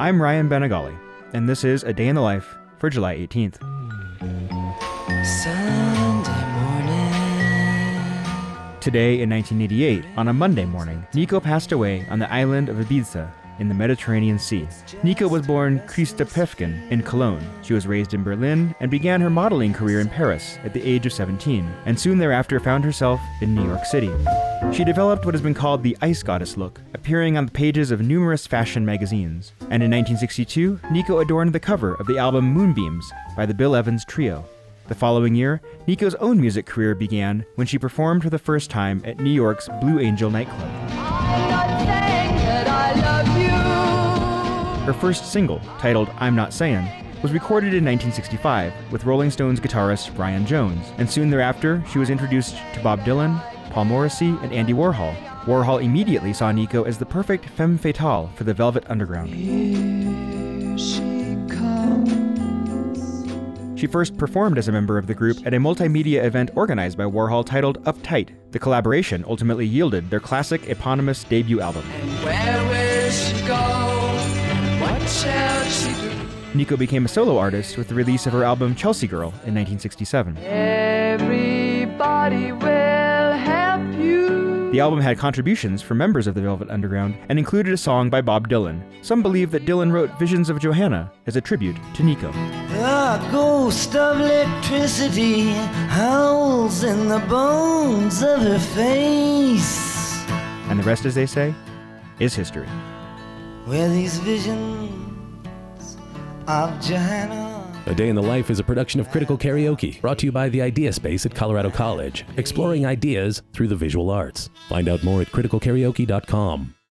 I'm Ryan Bañagale, and this is A Day in the Life for July 18th. Sunday morning. Today in 1988, on a Monday morning, Nico passed away on the island of Ibiza in the Mediterranean Sea. Nico was born Christa Päffgen in Cologne. She was raised in Berlin and began her modeling career in Paris at the age of 17, and soon thereafter found herself in New York City. She developed what has been called the ice goddess look, appearing on the pages of numerous fashion magazines. And in 1962, Nico adorned the cover of the album Moonbeams by the Bill Evans Trio. The following year, Nico's own music career began when she performed for the first time at New York's Blue Angel nightclub. Her first single, titled I'm Not Sayin', was recorded in 1965 with Rolling Stones guitarist Brian Jones, and soon thereafter she was introduced to Bob Dylan, Paul Morrissey, and Andy Warhol. Warhol immediately saw Nico as the perfect femme fatale for the Velvet Underground. She. She first performed as a member of the group at a multimedia event organized by Warhol titled Uptight. The collaboration ultimately yielded their classic eponymous debut album. Nico became a solo artist with the release of her album Chelsea Girl in 1967. Everybody will help you. The album had contributions from members of the Velvet Underground and included a song by Bob Dylan. Some believe that Dylan wrote Visions of Johanna as a tribute to Nico. The ghost of electricity howls in the bones of her face. And the rest, as they say, is history. Where these visions of Johanna. A Day in the Life is a production of Critical Karaoke, brought to you by the Idea Space at Colorado College, exploring ideas through the visual arts. Find out more at criticalkaraoke.com.